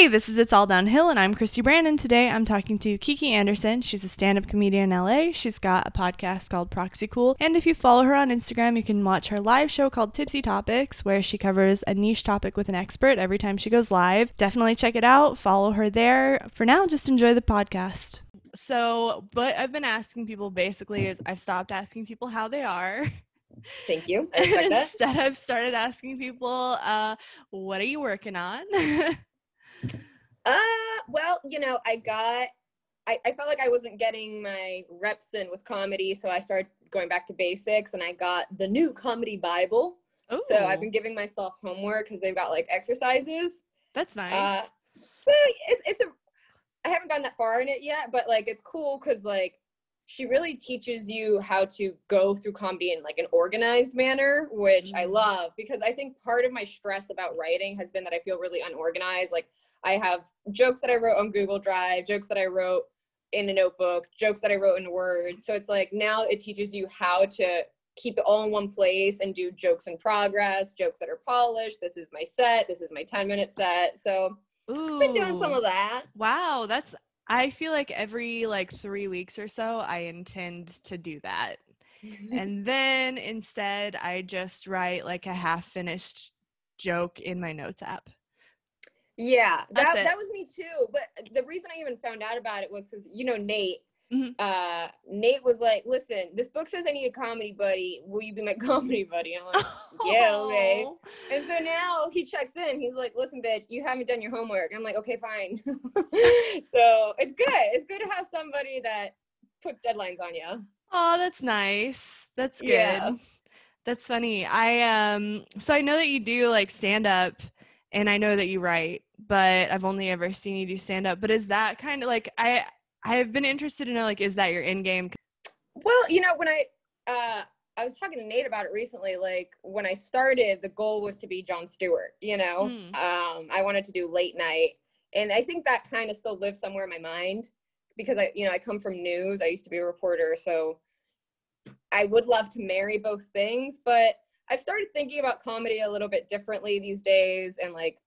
Hey, this is It's All Downhill, and I'm Christy Brandon. Today I'm talking to Kiki Anderson. She's a stand up comedian in LA. She's got a podcast called Proxy Cool. And if you follow her on Instagram, you can watch her live show called Tipsy Topics, where she covers a niche topic with an expert every time she goes live. Definitely check it out. Follow her there. For now, just enjoy the podcast. So, what I've been asking people basically is I've stopped asking people how they are. Thank you. I. Instead, I've started asking people, uh, what are you working on? Uh, well, you know, I got, I, I felt like I wasn't getting my reps in with comedy, so I started going back to basics, and I got the new comedy Bible. So I've been giving myself homework because they've got like exercises. that's nice. Uh, so it's it's a, I haven't gone that far in it yet, but like it's cool because like she really teaches you how to go through comedy in like an organized manner, which I Mm. love because I think part of my stress about writing has been that I feel really unorganized. Like I have jokes that I wrote on Google Drive, jokes that I wrote in a notebook, jokes that I wrote in Word. So it's like now it teaches you how to keep it all in one place and do jokes in progress, jokes that are polished. This is my set. This is my 10 minute set. So Ooh. I've been doing some of that. Wow, that's I feel like every like 3 weeks or so I intend to do that. Mm-hmm. And then instead I just write like a half finished joke in my notes app. Yeah, that that was me too. But uh, the reason I even found out about it was because you know Nate. Mhm. Uh, Nate was like, "Listen, this book says I need a comedy buddy. Will you be my comedy buddy?" I'm like, Yeah, okay. Oh. and so now he checks in. He's like, "Listen, bitch, you haven't done your homework." And I'm like, "Okay, fine." so it's good. It's good to have somebody that puts deadlines on you. Oh, that's nice. That's good. Yeah. That's funny. I um so I know that you do like stand up and I know that you write, but I've only ever seen you do stand up. But is that kind of like I I have been interested to know like is that your end game? Well, you know, when I uh I was talking to Nate about it recently, like when I started, the goal was to be Jon Stewart, you know. Hmm. Um I wanted to do late night. And I think that kind of still lives somewhere in my mind because I, you know, I come from news. I used to be a reporter, so I would love to marry both things, but I've started thinking about comedy a little bit differently these days and like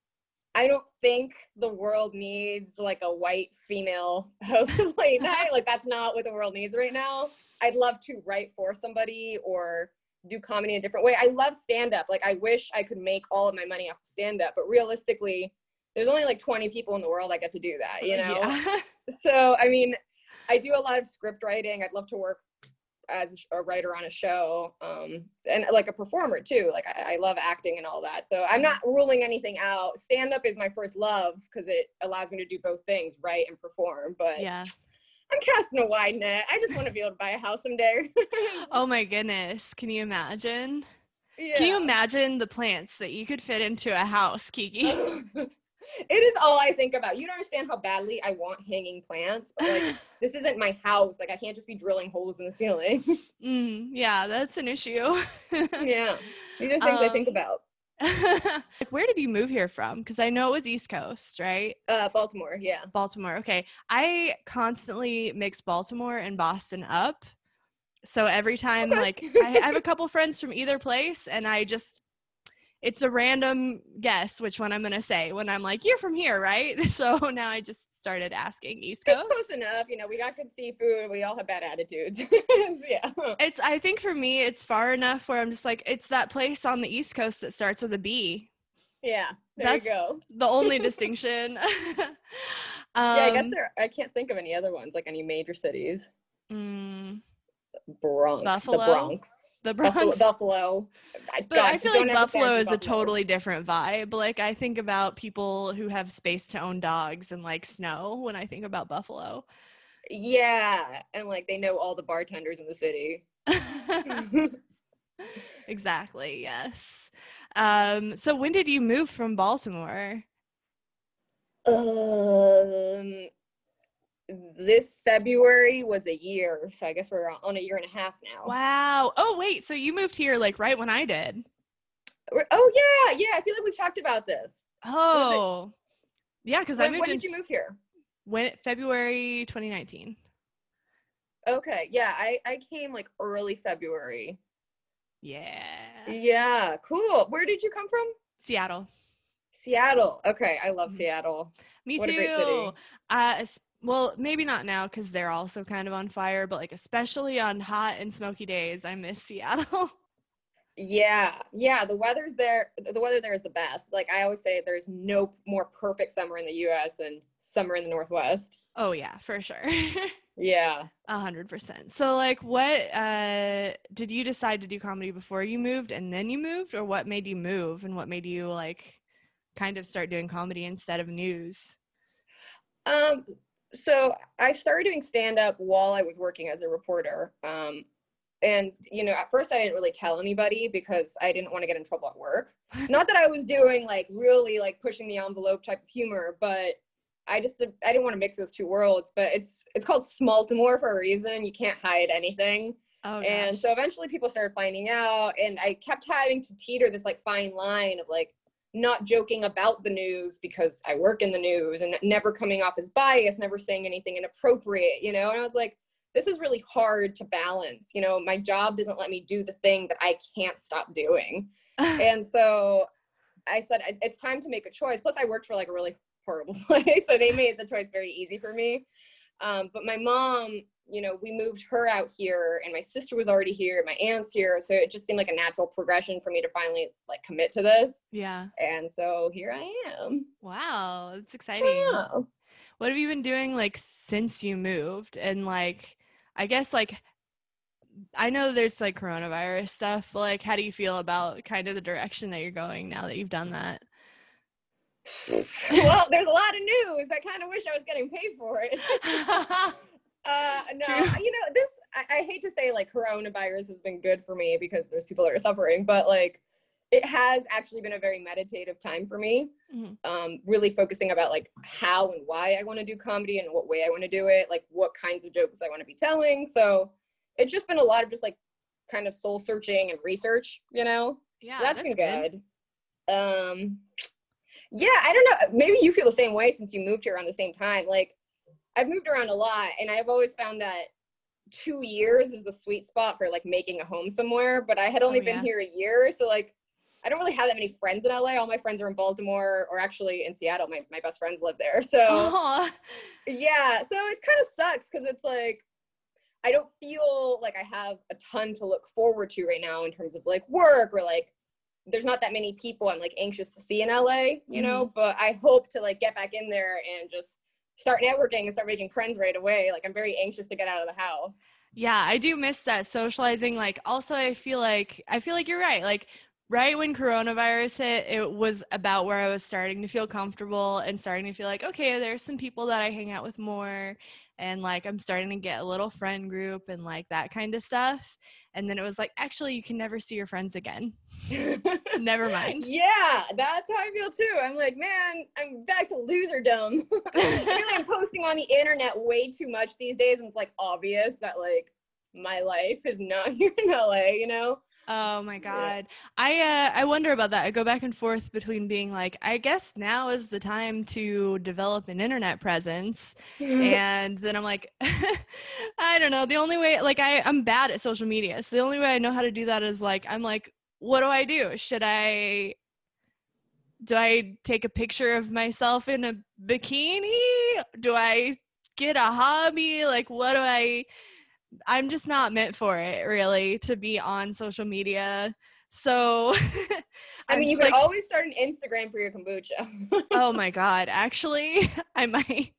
I don't think the world needs like a white female host of late night. Like that's not what the world needs right now. I'd love to write for somebody or do comedy in a different way. I love stand up. Like I wish I could make all of my money off of stand up, but realistically, there's only like 20 people in the world I get to do that, you know? Yeah. So, I mean, I do a lot of script writing. I'd love to work as a writer on a show um, and like a performer too. Like I, I love acting and all that. So I'm not ruling anything out. Stand up is my first love because it allows me to do both things, write and perform. But yeah. I'm casting a wide net. I just want to be able to buy a house someday. Oh my goodness. Can you imagine? yeah. Can you imagine the plants that you could fit into a house, Kiki? it is all I think about. You don't understand how badly I want hanging plants. But like this isn't my house. Like I can't just be drilling holes in the ceiling. mm, yeah, that's an issue. yeah. These are things I think Um, about. like, where did you move here from? Because I know it was East Coast, right? Uh Baltimore, yeah. Baltimore. Okay. I constantly mix Baltimore and Boston up. So every time, like, I I have a couple friends from either place, and I just, it's a random guess which one I'm going to say when I'm like, you're from here, right? So now I just started asking East It's Coast. close enough. You know, we got good seafood. We all have bad attitudes. yeah. It's, I think for me, it's far enough where I'm just like, it's that place on the East Coast that starts with a B. Yeah. There That's- you go. The only distinction. yeah, I guess Um, there I can't think of any other ones, like any major cities. mm, Bronx. Buffalo? The Bronx. The Buffalo. Bronx. Buffalo. I, But I feel like Buffalo is from a totally different vibe. Like I think about people who have space to own dogs and like snow when I think about Buffalo. Yeah, and like they know all the bartenders in the city. exactly. Yes. Um, so when did you move from Baltimore? um, this February was a year, so I guess we're on a year and a half now. Wow. Oh wait, so you moved here like right when I did. Oh yeah, yeah. I feel like we've talked about this. Oh. Yeah, because I When, moved when did you move here? when February 2019. Okay, yeah, I I came like early February. Yeah. Yeah, cool. Where did you come from? Seattle. Seattle. Okay, I love Mhm. Seattle. Me What a too. great city. Uh, well, maybe not now because they're also kind of on fire, but like especially on hot and smoky days, I miss Seattle. Yeah, yeah. The weather's there. The weather there is the best. Like I always say, there's no more perfect summer in the U.S. than summer in the Northwest. oh yeah, for sure. Yeah. A hundred percent. So like what uh did you decide to do comedy before you moved and then you moved or what made you move and what made you like kind of start doing comedy instead of news? Um. So I started doing stand up while I was working as a reporter. Um, and you know, at first I didn't really tell anybody because I didn't want to get in trouble at work. Not that I was doing like really like pushing the envelope type of humor, but I just I didn't want to mix those two worlds. But it's it's called Smaltimore for a reason. You can't hide anything. Oh and so eventually people started finding out and i kept having to teeter this like fine line of like not joking about the news because i work in the news and never coming off as biased never saying anything inappropriate you know? And i was like this is really hard to balance you know? My job doesn't let me do the thing that i can't stop doing. And so i said it's time to make a choice. Plus i worked for like a really horrible place so they made the choice very easy for me. Um, but my mom you know we moved her out here and my sister was already here my aunt's here so it just seemed like a natural progression for me to finally like commit to this yeah. and so here i am Wow, it's exciting. Yeah. What have you been doing like since you moved? And like I guess like I know there's like coronavirus stuff, but like how do you feel about kind of the direction that you're going now that you've done that? well there's a lot of news i kind of wish i was getting paid for it Uh, no, True. you know, this, I, I hate to say like coronavirus has been good for me because there's people that are suffering, but like it has actually been a very meditative time for me. Mhm. Um, really focusing about like how and why I want to do comedy and what way I want to do it, like what kinds of jokes I want to be telling. So it's just been a lot of just like kind of soul searching and research, you know? yeah, so that's been good. Um, yeah, I don't know. Maybe you feel the same way since you moved here around the same time. Like, I've moved around a lot, and I've always found that two years is the sweet spot for like making a home somewhere. But I had oh, only Oh, been yeah. here a year, so like, I don't really have that many friends in LA. All my friends are in Baltimore, or actually in Seattle. My my best friends live there. So Aw. yeah, so it kind of sucks because it's like I don't feel like I have a ton to look forward to right now in terms of like work or like there's not that many people I'm like anxious to see in LA, you know, mm-hmm. but I hope to like get back in there and just start networking and start making friends right away. Like I'm very anxious to get out of the house. Yeah, I do miss that socializing. Like, also, I feel like I feel like you're right. Like, right when coronavirus hit, it was about where I was starting to feel comfortable and starting to feel like, okay, there's some people that I hang out with more, and like I'm starting to get a little friend group and like that kind of stuff. And then it was like, actually, you can never see your friends again. Never mind. Yeah, that's how I feel too. I'm like, man, I'm back to loserdom. really, I'm posting on the internet way too much these days, and it's like obvious that like my life is not here in LA, you know? Oh my Yeah. god. I uh I wonder about that. I go back and forth between being like I guess now is the time to develop an internet presence and then I'm like I don't know. The only way like I I'm bad at social media. So the only way I know how to do that is like I'm like what do I do? Should I do I take a picture of myself in a bikini? Do I get a hobby? Like what do I I'm just not meant for it really to be on social media. So I mean, you could like, always start an Instagram for your kombucha. oh my god, actually I might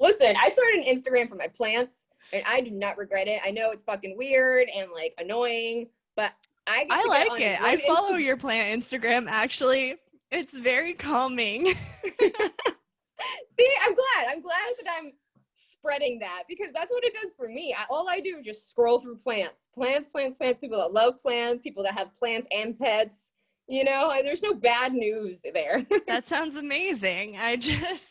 Listen, I started an Instagram for my plants, and I do not regret it. I know it's fucking weird and like annoying, but I get I like it. I follow your plant Instagram actually. It's very calming. See, I'm glad. I'm glad that I'm spreading that because that's what it does for me. I, all I do is just scroll through plants, plants, plants, plants. People that love plants, people that have plants and pets. You know, there's no bad news there. that sounds amazing. I just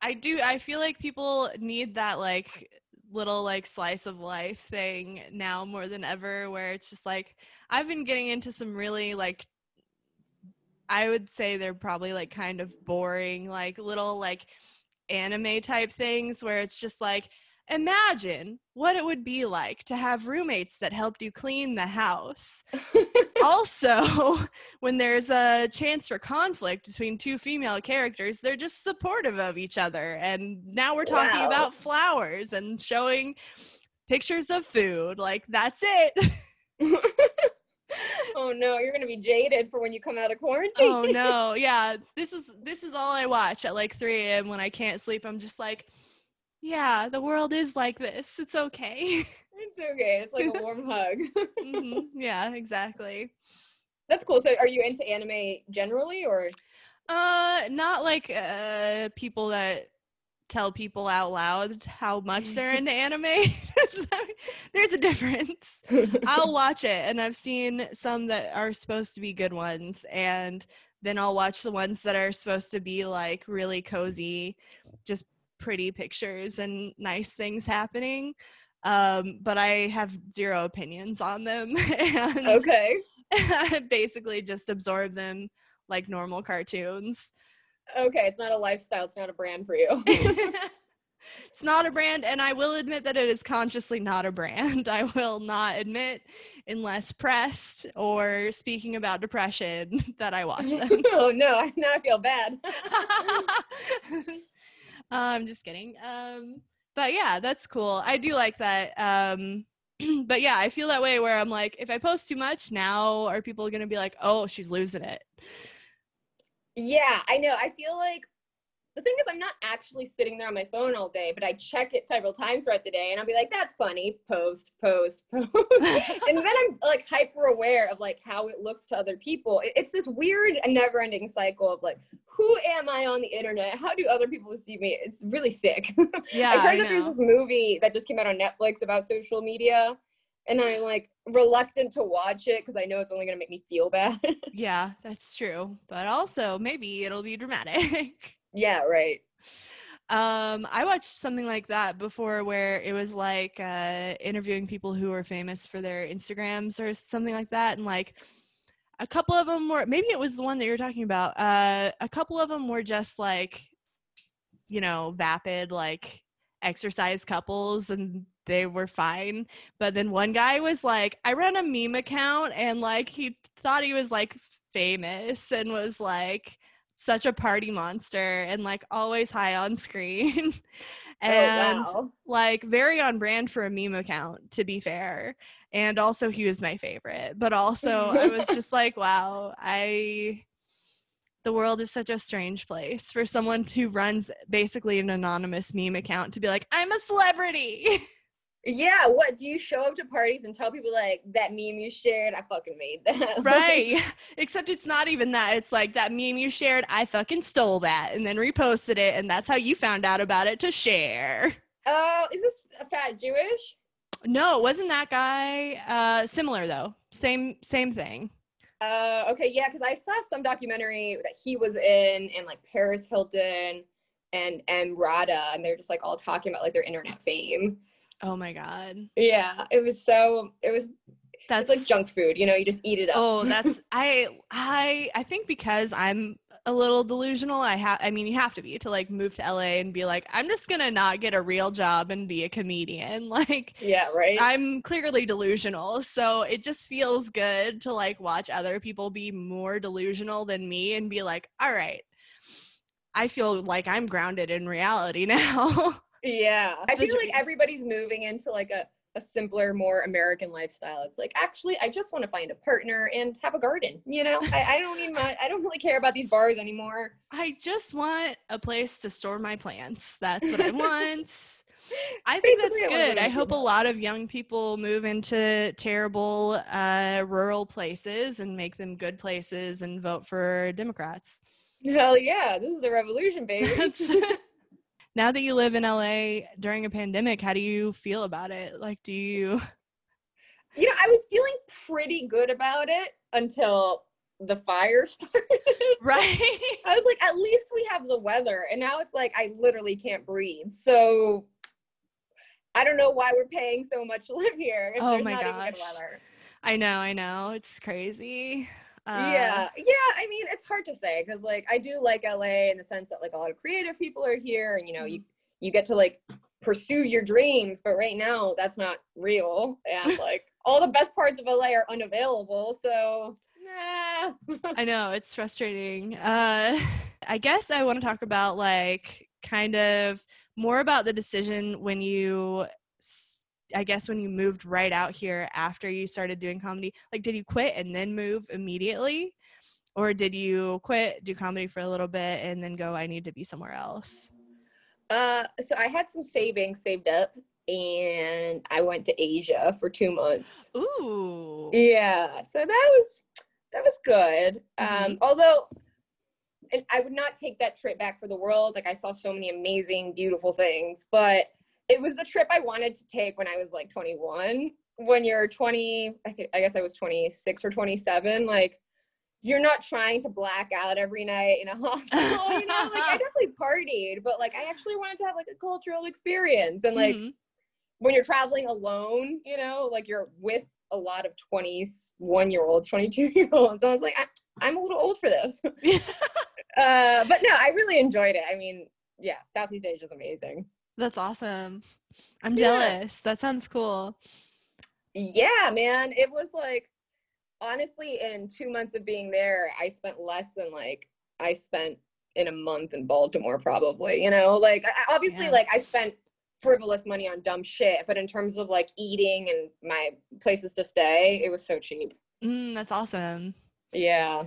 I do I feel like people need that like little like slice of life thing now more than ever where it's just like I've been getting into some really like I would say they're probably like kind of boring like little like anime type things where it's just like imagine what it would be like to have roommates that helped you clean the house also, when there's a chance for conflict between two female characters, they're just supportive of each other. And now we're talking Wow. about flowers and showing pictures of food. Like, that's it. oh no, you're gonna be jaded for when you come out of quarantine. oh no. Yeah. This is this is all I watch at like 3 a.m. when I can't sleep. I'm just like, yeah, the world is like this. It's okay. It's okay. It's like a warm hug. Mhm. Yeah, exactly. That's cool. So, are you into anime generally, or Uh, not like uh people that tell people out loud how much they're into anime. There's a difference. I'll watch it, and I've seen some that are supposed to be good ones, and then I'll watch the ones that are supposed to be like really cozy, just pretty pictures and nice things happening. Um, but I have zero opinions on them, and okay? I basically just absorb them like normal cartoons. Okay, it's not a lifestyle. It's not a brand for you. it's not a brand, and I will admit that it is consciously not a brand. I will not admit, unless pressed or speaking about depression, that I watch them. oh no, now I feel bad. I'm just kidding. Um, but yeah, that's cool. I do like that. Um, but yeah, I feel that way where I'm like, if I post too much now, are people gonna be like, oh, she's losing it? Yeah, I know. I feel like the thing is, I'm not actually sitting there on my phone all day, but I check it several times throughout the day, and I'll be like, "That's funny." Post, post, post, and then I'm like hyper aware of like how it looks to other people. It's this weird, never-ending cycle of like, who am I on the internet? How do other people see me? It's really sick. Yeah, I I heard that there's this movie that just came out on Netflix about social media, and I'm like reluctant to watch it because I know it's only gonna make me feel bad. Yeah, that's true. But also, maybe it'll be dramatic. yeah, right. um, I watched something like that before where it was like uh, interviewing people who were famous for their Instagrams or something like that. And like a couple of them were, maybe it was the one that you're talking about. Uh, a couple of them were just like, you know, vapid, like exercise couples and they were fine. But then one guy was like, I ran a meme account and like he thought he was like famous and was like such a party monster and like always high on screen. Oh, and oh wow. like very on brand for a meme account, to be fair. And also he was my favorite. But also I was just like, wow, I the world is such a strange place for someone who runs basically an anonymous meme account to be like, I'm a celebrity. Yeah, what do you show up to parties and tell people like that meme you shared? I fucking made that. right. Except it's not even that. It's like that meme you shared, I fucking stole that and then reposted it. And that's how you found out about it to share. Oh, is this a fat Jewish? No, wasn't that guy. Uh similar though. Same same thing. Uh, okay, yeah, because I saw some documentary that he was in, and like Paris Hilton and M. Rada, and they're just like all talking about like their internet fame. Oh my god. Yeah, it was so it was That's it's like junk food, you know, you just eat it up. Oh, that's I I I think because I'm a little delusional, I have I mean you have to be to like move to LA and be like I'm just going to not get a real job and be a comedian. Like yeah, right. I'm clearly delusional, so it just feels good to like watch other people be more delusional than me and be like, "All right. I feel like I'm grounded in reality now." Yeah, I feel like everybody's moving into like a a simpler, more American lifestyle. It's like actually, I just want to find a partner and have a garden. You know, I, I don't need my I don't really care about these bars anymore. I just want a place to store my plants. That's what I want. I think that's Basically, I wanna good. I live hope a lot of young people move into terrible uh, rural places and make them good places and vote for Democrats. Hell yeah, this is the revolution, baby. Now that you live in LA during a pandemic, how do you feel about it? Like, do you? you know, I was feeling pretty good about it until the fire started. Right? I was like, at least we have the weather. And now it's like, I literally can't breathe. So I don't know why we're paying so much to live here if Oh my not even good gosh. weather. I know, I know. It's crazy. Uh, yeah. Yeah. I mean, it's hard to say because like I do like LA in the sense that like a lot of creative people are here and you know, you Mm-hmm. you get to like pursue your dreams, but right now that's not real. And like all the best parts of LA are unavailable. So, nah. I know it's frustrating. Uh, I guess I want to talk about like kind of more about the decision when you, I guess, when you moved right out here after you started doing comedy. Like, did you quit and then move immediately? Or did you quit, do comedy for a little bit, and then go, I need to be somewhere else? Uh, so I had some savings saved up and I went to Asia for two months. Ooh. Yeah. So that was that was good. Mm-hmm. Um, although and I would not take that trip back for the world. Like I saw so many amazing, beautiful things, but it was the trip I wanted to take when I was like 21. When you're 20, I think I guess I was 26 or 27, like you're not trying to black out every night in a hospital, you know? like I definitely partied, but like I actually wanted to have like a cultural experience. And like mm-hmm. when you're traveling alone, you know, like you're with a lot of 21 year olds, 22 year olds. I was like, I, am a little old for this. uh, but no, I really enjoyed it. I mean, yeah, Southeast Asia is amazing. That's awesome. I'm yeah. jealous. That sounds cool. Yeah, man. It was like, honestly, in two months of being there, I spent less than like I spent in a month in Baltimore, probably. You know, like obviously, yeah. like I spent frivolous money on dumb shit, but in terms of like eating and my places to stay, it was so cheap. Mm, that's awesome. Yeah.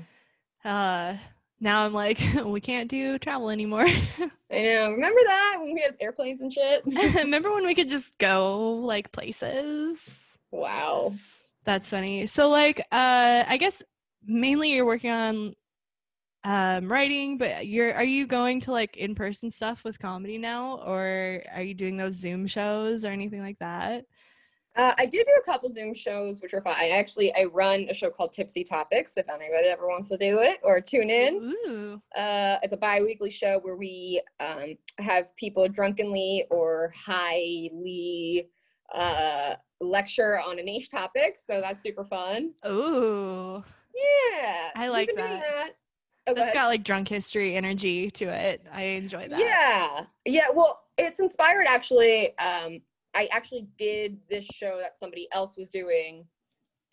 Uh, now I'm like, we can't do travel anymore. I know. Remember that when we had airplanes and shit? Remember when we could just go like places? Wow. That's funny. So like uh I guess mainly you're working on um writing, but you're are you going to like in-person stuff with comedy now or are you doing those Zoom shows or anything like that? Uh, I did do a couple Zoom shows, which were fun. I actually I run a show called Tipsy Topics. If anybody ever wants to do it or tune in. Uh, it's a bi-weekly show where we um, have people drunkenly or highly uh, lecture on a niche topic. So that's super fun. Ooh. Yeah. I like that. that. Oh, that's got like drunk history energy to it. I enjoy that. Yeah. Yeah. Well, it's inspired actually. Um, I actually did this show that somebody else was doing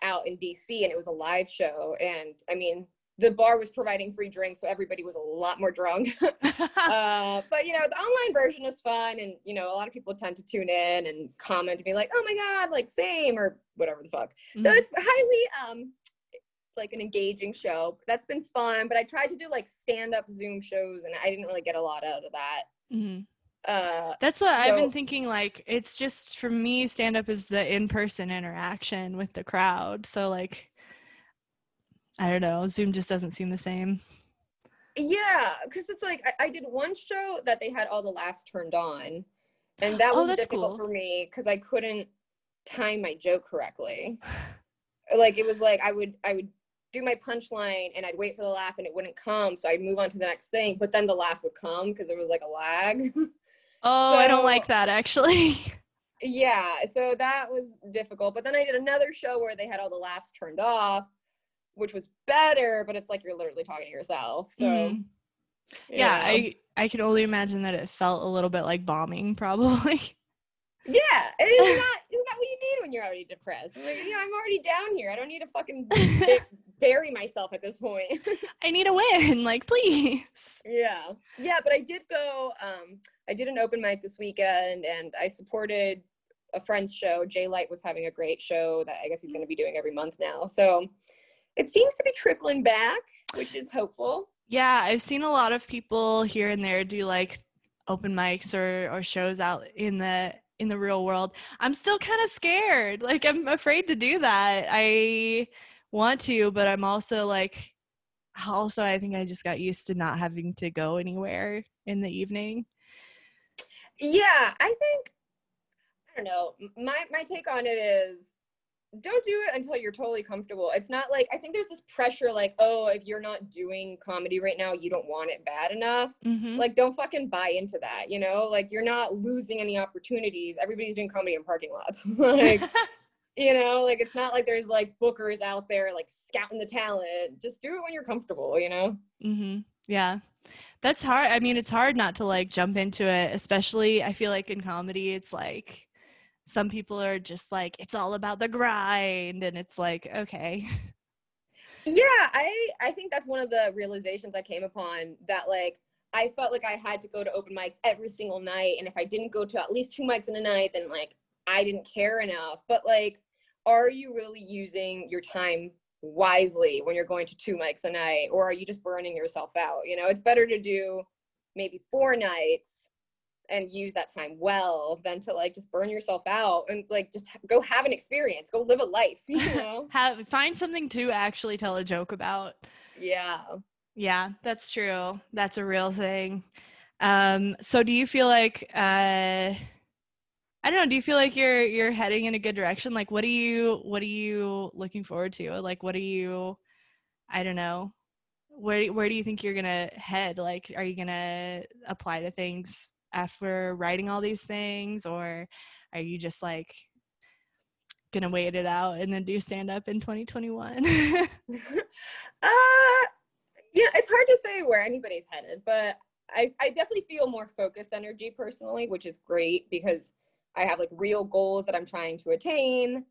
out in DC and it was a live show. And I mean, the bar was providing free drinks, so everybody was a lot more drunk. uh, but you know, the online version is fun, and you know, a lot of people tend to tune in and comment to be like, "Oh my god, like same" or whatever the fuck. Mm-hmm. So it's highly um like an engaging show. That's been fun, but I tried to do like stand up Zoom shows, and I didn't really get a lot out of that. Mm-hmm. Uh, That's what so, I've been thinking. Like, it's just for me, stand up is the in person interaction with the crowd. So, like, I don't know. Zoom just doesn't seem the same. Yeah, because it's like I, I, did one show that they had all the laughs turned on, and that oh, was difficult cool. for me because I couldn't time my joke correctly. like it was like I would I would do my punchline and I'd wait for the laugh and it wouldn't come, so I'd move on to the next thing, but then the laugh would come because there was like a lag. Oh, so, I don't like that actually. yeah, so that was difficult. But then I did another show where they had all the laughs turned off which was better, but it's like you're literally talking to yourself. So mm. yeah, I I can only imagine that it felt a little bit like bombing, probably. Yeah, isn't that isn't what you need when you're already depressed? I'm like, yeah, I'm already down here. I don't need to fucking bury myself at this point. I need a win, like please. Yeah, yeah, but I did go. Um, I did an open mic this weekend, and I supported a friend's show. Jay Light was having a great show that I guess he's going to be doing every month now. So it seems to be trickling back, which is hopeful. Yeah, I've seen a lot of people here and there do like open mics or or shows out in the in the real world. I'm still kind of scared. Like I'm afraid to do that. I want to, but I'm also like also I think I just got used to not having to go anywhere in the evening. Yeah, I think I don't know. My my take on it is don't do it until you're totally comfortable. It's not like I think there's this pressure like, oh, if you're not doing comedy right now, you don't want it bad enough. Mm-hmm. Like don't fucking buy into that, you know? Like you're not losing any opportunities. Everybody's doing comedy in parking lots. like you know, like it's not like there's like bookers out there like scouting the talent. Just do it when you're comfortable, you know? Mhm. Yeah. That's hard. I mean, it's hard not to like jump into it, especially I feel like in comedy it's like some people are just like it's all about the grind and it's like okay yeah i i think that's one of the realizations i came upon that like i felt like i had to go to open mics every single night and if i didn't go to at least two mics in a night then like i didn't care enough but like are you really using your time wisely when you're going to two mics a night or are you just burning yourself out? You know it's better to do maybe four nights and use that time well than to like just burn yourself out and like just go have an experience go live a life you know? Have find something to actually tell a joke about. Yeah. Yeah that's true. That's a real thing. Um so do you feel like uh I don't know. Do you feel like you're you're heading in a good direction? Like, what are you what are you looking forward to? Like, what are you? I don't know. Where where do you think you're gonna head? Like, are you gonna apply to things after writing all these things, or are you just like gonna wait it out and then do stand up in 2021? uh, yeah, it's hard to say where anybody's headed, but I I definitely feel more focused energy personally, which is great because I have like real goals that I'm trying to attain.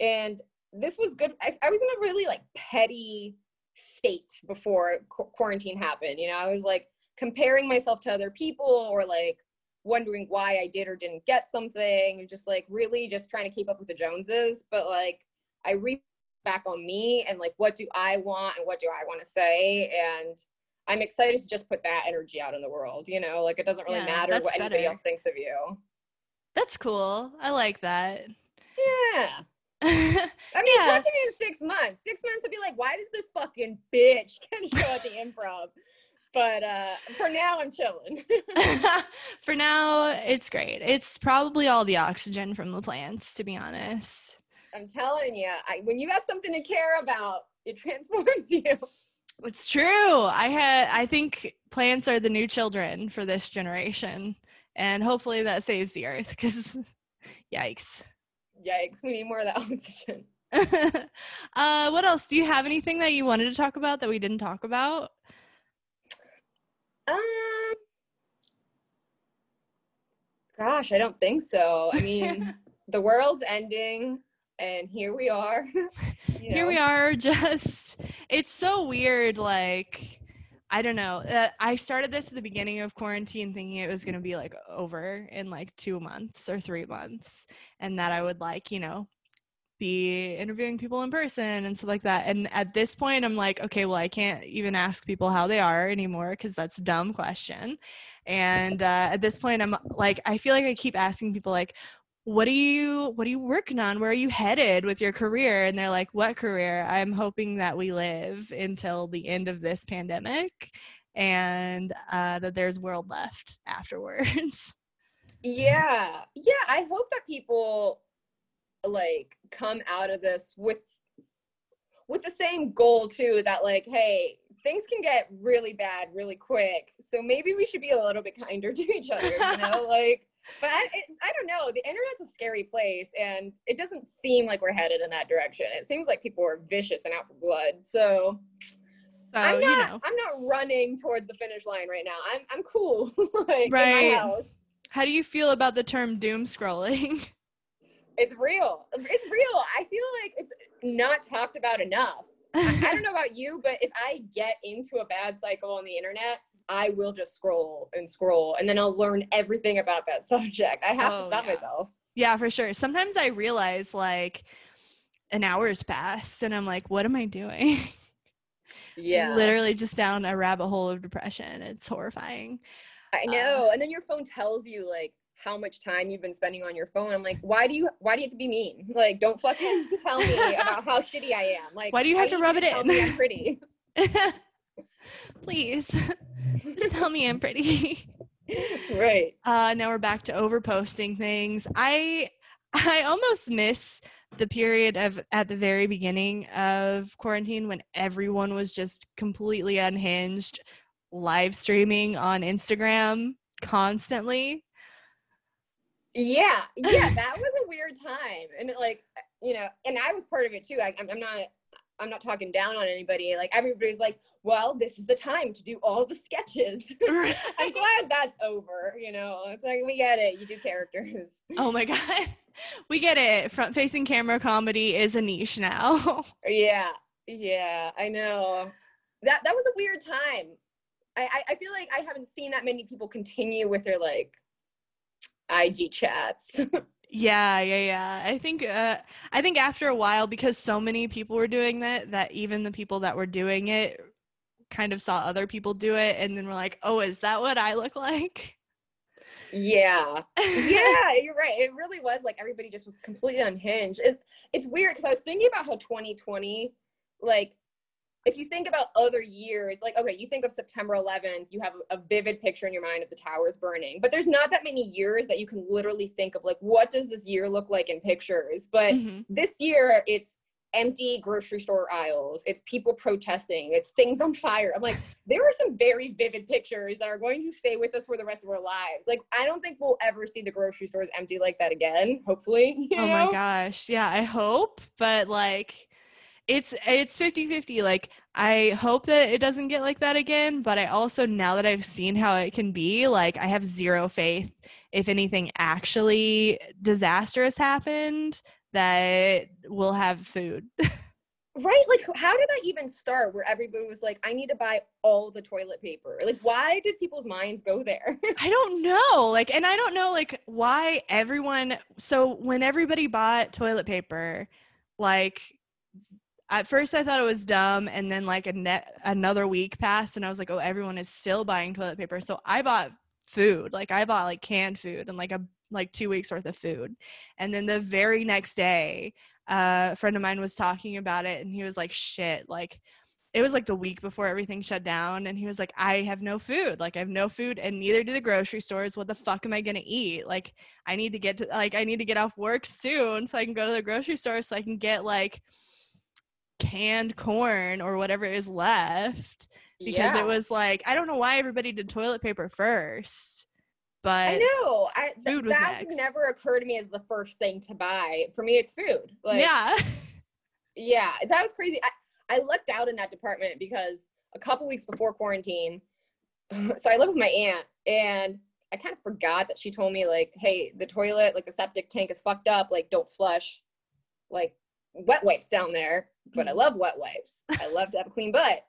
And this was good. I, I was in a really like petty state before qu- quarantine happened. You know, I was like comparing myself to other people or like wondering why I did or didn't get something and just like really just trying to keep up with the Joneses. But like I re back on me and like what do I want and what do I want to say and I'm excited to just put that energy out in the world, you know, like it doesn't really yeah, matter what better. anybody else thinks of you. That's cool. I like that. Yeah. I mean, yeah. talk to me in six months. Six months would be like, why did this fucking bitch a show at the improv? But uh, for now, I'm chilling. for now, it's great. It's probably all the oxygen from the plants, to be honest. I'm telling you, I, when you have something to care about, it transforms you. It's true. I had. I think plants are the new children for this generation and hopefully that saves the earth because yikes. Yikes we need more of that oxygen. Uh, what else? Do you have anything that you wanted to talk about that we didn't talk about? Um gosh i don't think so. I mean the world's ending and here we are you know. here we are just it's so weird like I don't know. Uh, I started this at the beginning of quarantine thinking it was going to be like over in like two months or three months, and that I would like, you know, be interviewing people in person and stuff like that. And at this point, I'm like, okay, well, I can't even ask people how they are anymore because that's a dumb question. And uh, at this point, I'm like, I feel like I keep asking people, like, what are you what are you working on? Where are you headed with your career? And they're like what career? I'm hoping that we live until the end of this pandemic and uh, that there's world left afterwards. Yeah. Yeah i hope that people like come out of this with with the same goal too that like hey things can get really bad really quick so maybe we should be a little bit kinder to each other you know? Like but I, it, I don't know. The internet's a scary place, and it doesn't seem like we're headed in that direction. It seems like people are vicious and out for blood. So, so I'm not. You know. I'm not running towards the finish line right now. I'm. I'm cool. like right. How do you feel about the term doom scrolling? It's real. It's real. I feel like it's not talked about enough. I, I don't know about you, but if I get into a bad cycle on the internet, I will just scroll and scroll and then I'll learn everything about that subject. I have oh, to stop yeah. myself. Yeah, for sure. Sometimes I realize like an hour's passed and I'm like, what am I doing? Yeah. Literally just down a rabbit hole of depression. It's horrifying. I uh, know. Uh, and then your phone tells you like how much time you've been spending on your phone. I'm like, why do you why do you have to be mean? Like, don't fucking tell me about how shitty I am. Like, why do you have to rub it in? I'm pretty. Please. Just tell me I'm pretty. right. Uh, now we're back to overposting things. I I almost miss the period of at the very beginning of quarantine when everyone was just completely unhinged, live streaming on Instagram constantly. Yeah, yeah, that was a weird time, and it, like you know, and I was part of it too. I, I'm not I'm not talking down on anybody. Like everybody's like, well, this is the time to do all the sketches. Right. I'm glad that's over. You know, it's like we get it. You do characters. Oh my god. We get it. Front facing camera comedy is a niche now. Yeah, yeah, I know. That that was a weird time. I, I I feel like I haven't seen that many people continue with their like IG chats. yeah, yeah, yeah. I think uh I think after a while because so many people were doing that that even the people that were doing it kind of saw other people do it and then were like, "Oh, is that what I look like?" yeah, yeah, you're right. It really was like everybody just was completely unhinged. It, it's weird because I was thinking about how 2020, like if you think about other years, like, okay, you think of September 11th, you have a, vivid picture in your mind of the towers burning, but there's not that many years that you can literally think of, like, what does this year look like in pictures? But Mhm. this year, it's empty grocery store aisles, it's people protesting, it's things on fire. I'm like, there are some very vivid pictures that are going to stay with us for the rest of our lives. Like, I don't think we'll ever see the grocery stores empty like that again, hopefully. you Oh my gosh. Yeah, I hope, but like it's it's 50-50. Like I hope that it doesn't get like that again, but I also now that I've seen how it can be, like I have zero faith if anything actually disastrous happened that we'll have food. Right? Like, how did that even start where everybody was like, I need to buy all the toilet paper? Like, why did people's minds go there? I don't know. Like, and I don't know like why everyone. So when everybody bought toilet paper, like at first I thought it was dumb, and then like a net another week passed, and I was like, oh, everyone is still buying toilet paper. So I bought food. Like I bought like canned food and like a like two weeks worth of food, and then the very next day, uh, a friend of mine was talking about it, and he was like, shit, like it was like the week before everything shut down and he was like i have no food like i have no food and neither do the grocery stores what the fuck am i going to eat like i need to get to like i need to get off work soon so i can go to the grocery store so i can get like canned corn or whatever is left because Yeah. it was like i don't know why everybody did toilet paper first but I know. I, th- food was that next. never occurred to me as the first thing to buy. For me, it's food. Like, yeah yeah, that was crazy. I, I lucked out in that department because a couple weeks before quarantine, so I live with my aunt, and I kind of forgot that she told me like, "Hey, the toilet, like the septic tank, is fucked up. Like, don't flush, like wet wipes down there." But I mm. love wet wipes. I love to have a clean butt,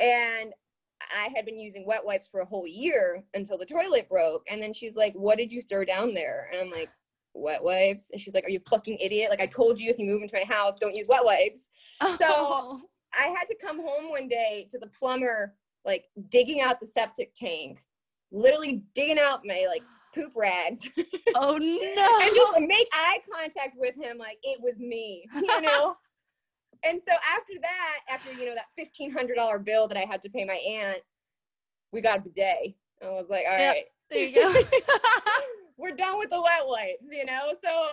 and I had been using wet wipes for a whole year until the toilet broke. And then she's like, "What did you throw down there?" And I'm like, "Wet wipes." And she's like, "Are you fucking idiot? Like I told you, if you move into my house, don't use wet wipes." Oh. I had to come home one day to the plumber, like digging out the septic tank, literally digging out my like poop rags, oh no and just make eye contact with him, like it was me, you know. and so after that, after you know that fifteen hundred dollar bill that I had to pay my aunt, we got a bidet. I was like, all Yep. right, there you go we're done with the wet wipes, you know? So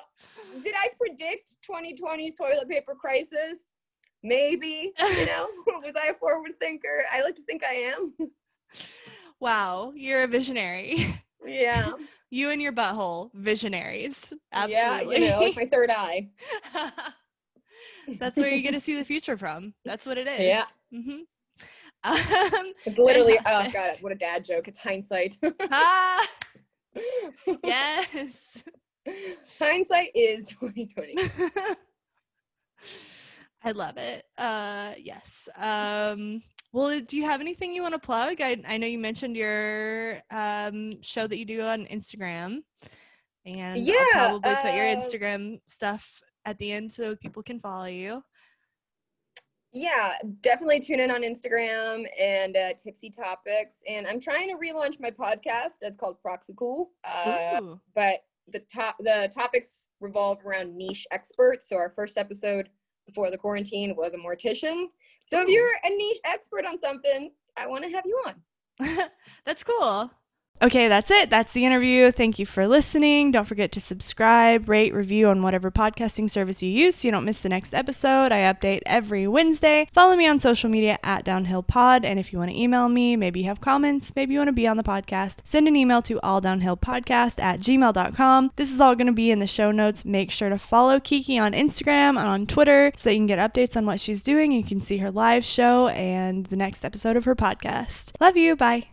did I predict 2020's toilet paper crisis? Maybe, you know? Was I a forward thinker? I like to think I am. wow you're a visionary Yeah. You and your butthole, visionaries. Yeah, Absolutely. you know, it's my third eye. That's where you get to see the future from. That's what it is. Yeah. hmm Um, It's literally, oh god, what a dad joke. It's hindsight. ah, yes. hindsight is 2020. I love it. Uh, yes. Um, well, do you have anything you want to plug? I, I know you mentioned your um, show that you do on Instagram, and Yeah, I'll probably put your uh, Instagram stuff at the end so people can follow you. Yeah, definitely tune in on Instagram and uh, Tipsy Topics. And I'm trying to relaunch my podcast. It's called Proxicool. Uh, Ooh. but the top the topics revolve around niche experts. So our first episode before the quarantine was a mortician. So if you're a niche expert on something, I want to have you on. That's cool. Okay, that's it. That's the interview. Thank you for listening. Don't forget to subscribe, rate, review on whatever podcasting service you use so you don't miss the next episode. I update every Wednesday. Follow me on social media at Downhill Pod. And if you want to email me, maybe you have comments, maybe you want to be on the podcast, send an email to alldownhillpodcast at gmail.com. This is all going to be in the show notes. Make sure to follow Kiki on Instagram and on Twitter so that you can get updates on what she's doing. You can see her live show and the next episode of her podcast. Love you. Bye.